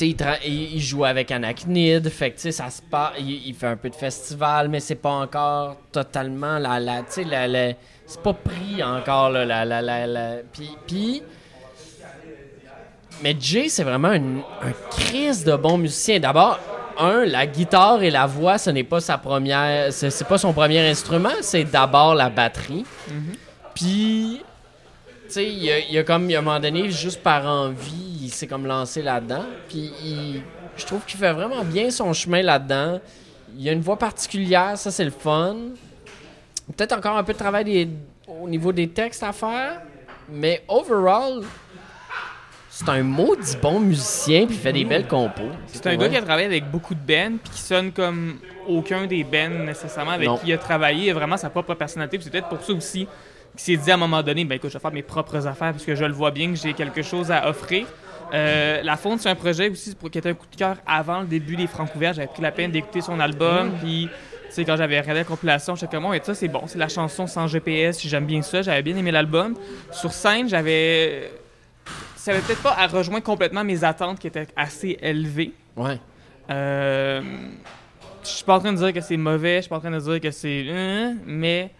Il, il- joue avec Anachnid, fait que ça se passe. Il, il fait un peu de festival, mais c'est pas encore totalement la. la la, la- c'est pas pris encore, là, la. la, la, la- Puis. puis mais Jay, c'est vraiment un, un crise de bon musicien. D'abord, un, la guitare et la voix, ce n'est pas sa première. C'est c'est pas son premier instrument, c'est d'abord la batterie. Puis sais, il y a, il a comme, il y a un moment donné, juste par envie, il s'est comme lancé là-dedans. Puis il- je trouve qu'il fait vraiment bien son chemin là-dedans. Il y a une voix particulière, ça c'est le fun. Peut-être encore un peu de travail des- au niveau des textes à faire. Mais overall, c'est un maudit bon musicien, puis il fait des belles compos. C'est un gars qui a travaillé avec beaucoup de bands, puis qui sonne comme aucun des bands nécessairement avec Non. qui il a travaillé. Il a vraiment sa propre personnalité, puis c'est peut-être pour ça aussi qu'il s'est dit à un moment donné, ben écoute, je vais faire mes propres affaires, parce que je le vois bien que j'ai quelque chose à offrir. Euh, la Fonte, c'est un projet aussi pour- qui était un coup de cœur avant le début des Francs ouverts. J'avais pris la peine d'écouter son album, puis tu sais, quand j'avais regardé la compilation, j'étais comme, et ça, c'est bon, c'est la chanson sans GPS, j'aime bien ça, j'avais bien aimé l'album. Sur scène, j'avais. Ça avait peut-être pas à rejoindre complètement mes attentes qui étaient assez élevées. Ouais. Euh, je suis pas en train de dire que c'est mauvais, je suis pas en train de dire que c'est. hein, mais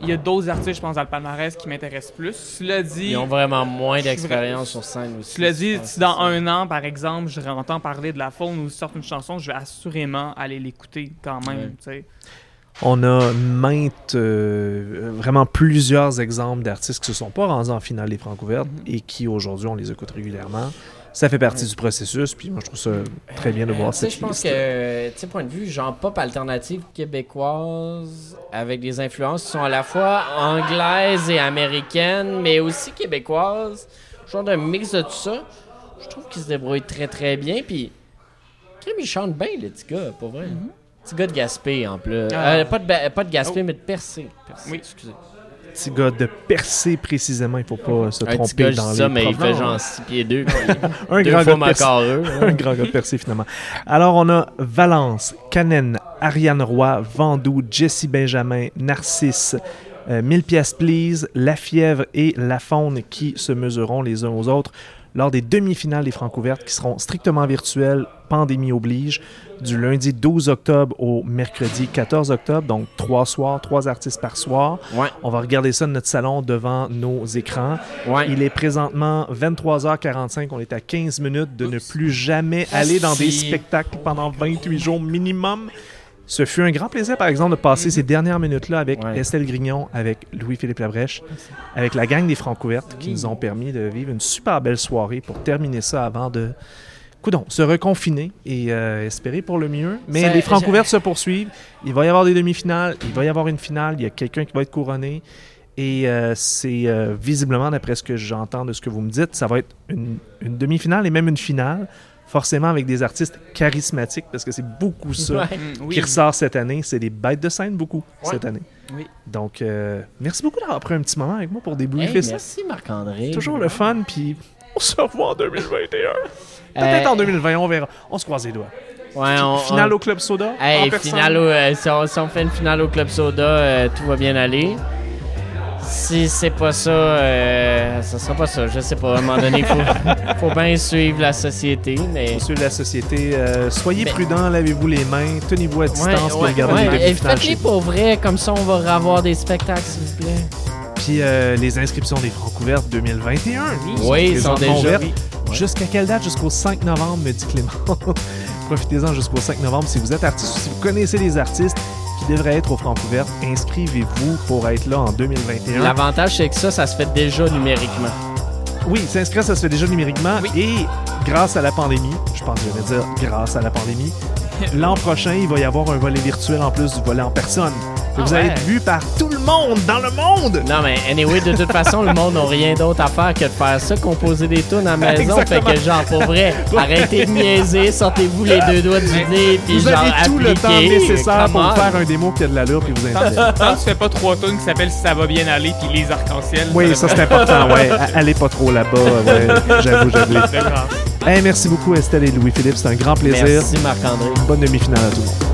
il y a d'autres artistes, je pense, dans le palmarès qui m'intéressent plus. Cela dit, Ils ont vraiment moins d'expérience sur scène aussi. cela dit, si dans un an, par exemple, je entends parler de la faune ou sorte une chanson, je vais assurément aller l'écouter quand même. Ouais. On a maintes, euh, vraiment plusieurs exemples d'artistes qui se sont pas rendus en finale des Francs ouvertes et qui aujourd'hui on les écoute régulièrement. Ça fait partie du processus, puis moi je trouve ça très bien de Euh, voir sais, cette je pense que, tu sais, point de vue, genre pop alternative québécoise avec des influences qui sont à la fois anglaises et américaines, mais aussi québécoises, genre d'un mix de tout ça. Je trouve qu'il se débrouille très très bien, puis Crime, il chante bien, le petit gars, pour vrai. Petit gars de Gaspé, en plus. Ah. Euh, pas, de, pas de Gaspé, mais de Percé. Percé, Oui. excusez. Petit gars de percer précisément, il faut pas se Un petit tromper gars, je dans dis les ça, mais il fait genre 6 pieds 2. un deux grand gars macareux. un grand gars de percé finalement. Alors on a Valence, Canen, Ariane Roy, Vandou, Jesse Benjamin, Narcisse, euh, 1000 pièces please, La Fièvre et La Faune qui se mesureront les uns aux autres lors des demi-finales des Francs ouvertes qui seront strictement virtuelles, pandémie oblige, du lundi 12 octobre au mercredi 14 octobre, donc trois soirs, trois artistes par soir. Ouais, On va regarder ça de notre salon devant nos écrans. ouais. Il est présentement 23h45. On est à 15 minutes de ne plus jamais aller dans des spectacles pendant 28 jours minimum. Ce fut un grand plaisir, par exemple, de passer ces dernières minutes-là avec Ouais. Estelle Grignon, avec Louis-Philippe Labrèche, avec la gang des Francouvertes qui nous ont permis de vivre une super belle soirée pour terminer ça avant de coudon, se reconfiner et euh, espérer pour le mieux. Mais Ça- les Francouvertes se poursuivent. Il va y avoir des demi-finales, il va y avoir une finale, il y a quelqu'un qui va être couronné. Et euh, c'est euh, visiblement, d'après ce que j'entends de ce que vous me dites, ça va être une, une demi-finale et même une finale, forcément avec des artistes charismatiques, parce que c'est beaucoup ça Ouais. Mm, oui. qui ressort cette année. C'est des bêtes de scène, beaucoup, Ouais. cette année. Oui. Donc, euh, merci beaucoup d'avoir pris un petit moment avec moi pour débriefer Hey, ça. merci Marc-André. Toujours le fun, puis on se revoit en 2021. Peut-être Euh, en 2020, on verra. On se croise les doigts. Ouais, on, Finale on- au Club Soda. Hey, en personne. finale au- euh, si, on, si on fait une finale au Club Soda, euh, tout va bien aller. Si c'est pas ça, euh, ça sera pas ça. Je sais pas. À un moment donné, il faut, faut bien suivre la société. Mais ceux de la société, euh, soyez Mais- prudents, lavez-vous les mains, tenez-vous à distance, puis regardez ouais, les Faites-les pour vrai, comme ça on va avoir des spectacles, s'il vous plaît. Puis euh, les inscriptions des Francs ouvertes 2021 Oui, ils sont présentement déjà. ouvertes. Jusqu'à quelle date? Jusqu'au 5 novembre, me dit Clément. Profitez-en jusqu'au 5 novembre. Si vous êtes artiste ou si vous connaissez des artistes qui devraient être aux Francs ouvertes, inscrivez-vous pour être là en 2021. L'avantage, c'est que ça, ça se fait déjà numériquement. Oui, s'inscrire, ça se fait déjà numériquement. Et grâce à la pandémie, je pense que je vais dire grâce à la pandémie, l'an prochain, il va y avoir un volet virtuel en plus du volet en personne. Ah vous allez ouais. être vu par tout le monde dans le monde. Non, mais anyway, de toute façon, le monde n'a rien d'autre à faire que de faire ça, composer des tunes à la maison. Exactement. Fait que, genre, pour vrai, arrêtez de niaiser, sortez-vous les deux doigts du nez, puis Vous genre, avez tout le temps nécessaire pour faire un démo qui a de l'allure puis vous intéresser. Tant que tu fais pas trois tunes qui s'appellent Si ça va bien aller puis les arcs-en-ciel. Oui, ça c'est important, ouais. Allez pas trop là-bas, ouais. J'avoue, j'avoue. C'est grave. Hey, merci beaucoup Estelle et Louis-Philippe, c'est un grand plaisir. Merci, Marc-André. Bonne demi-finale à tout le monde.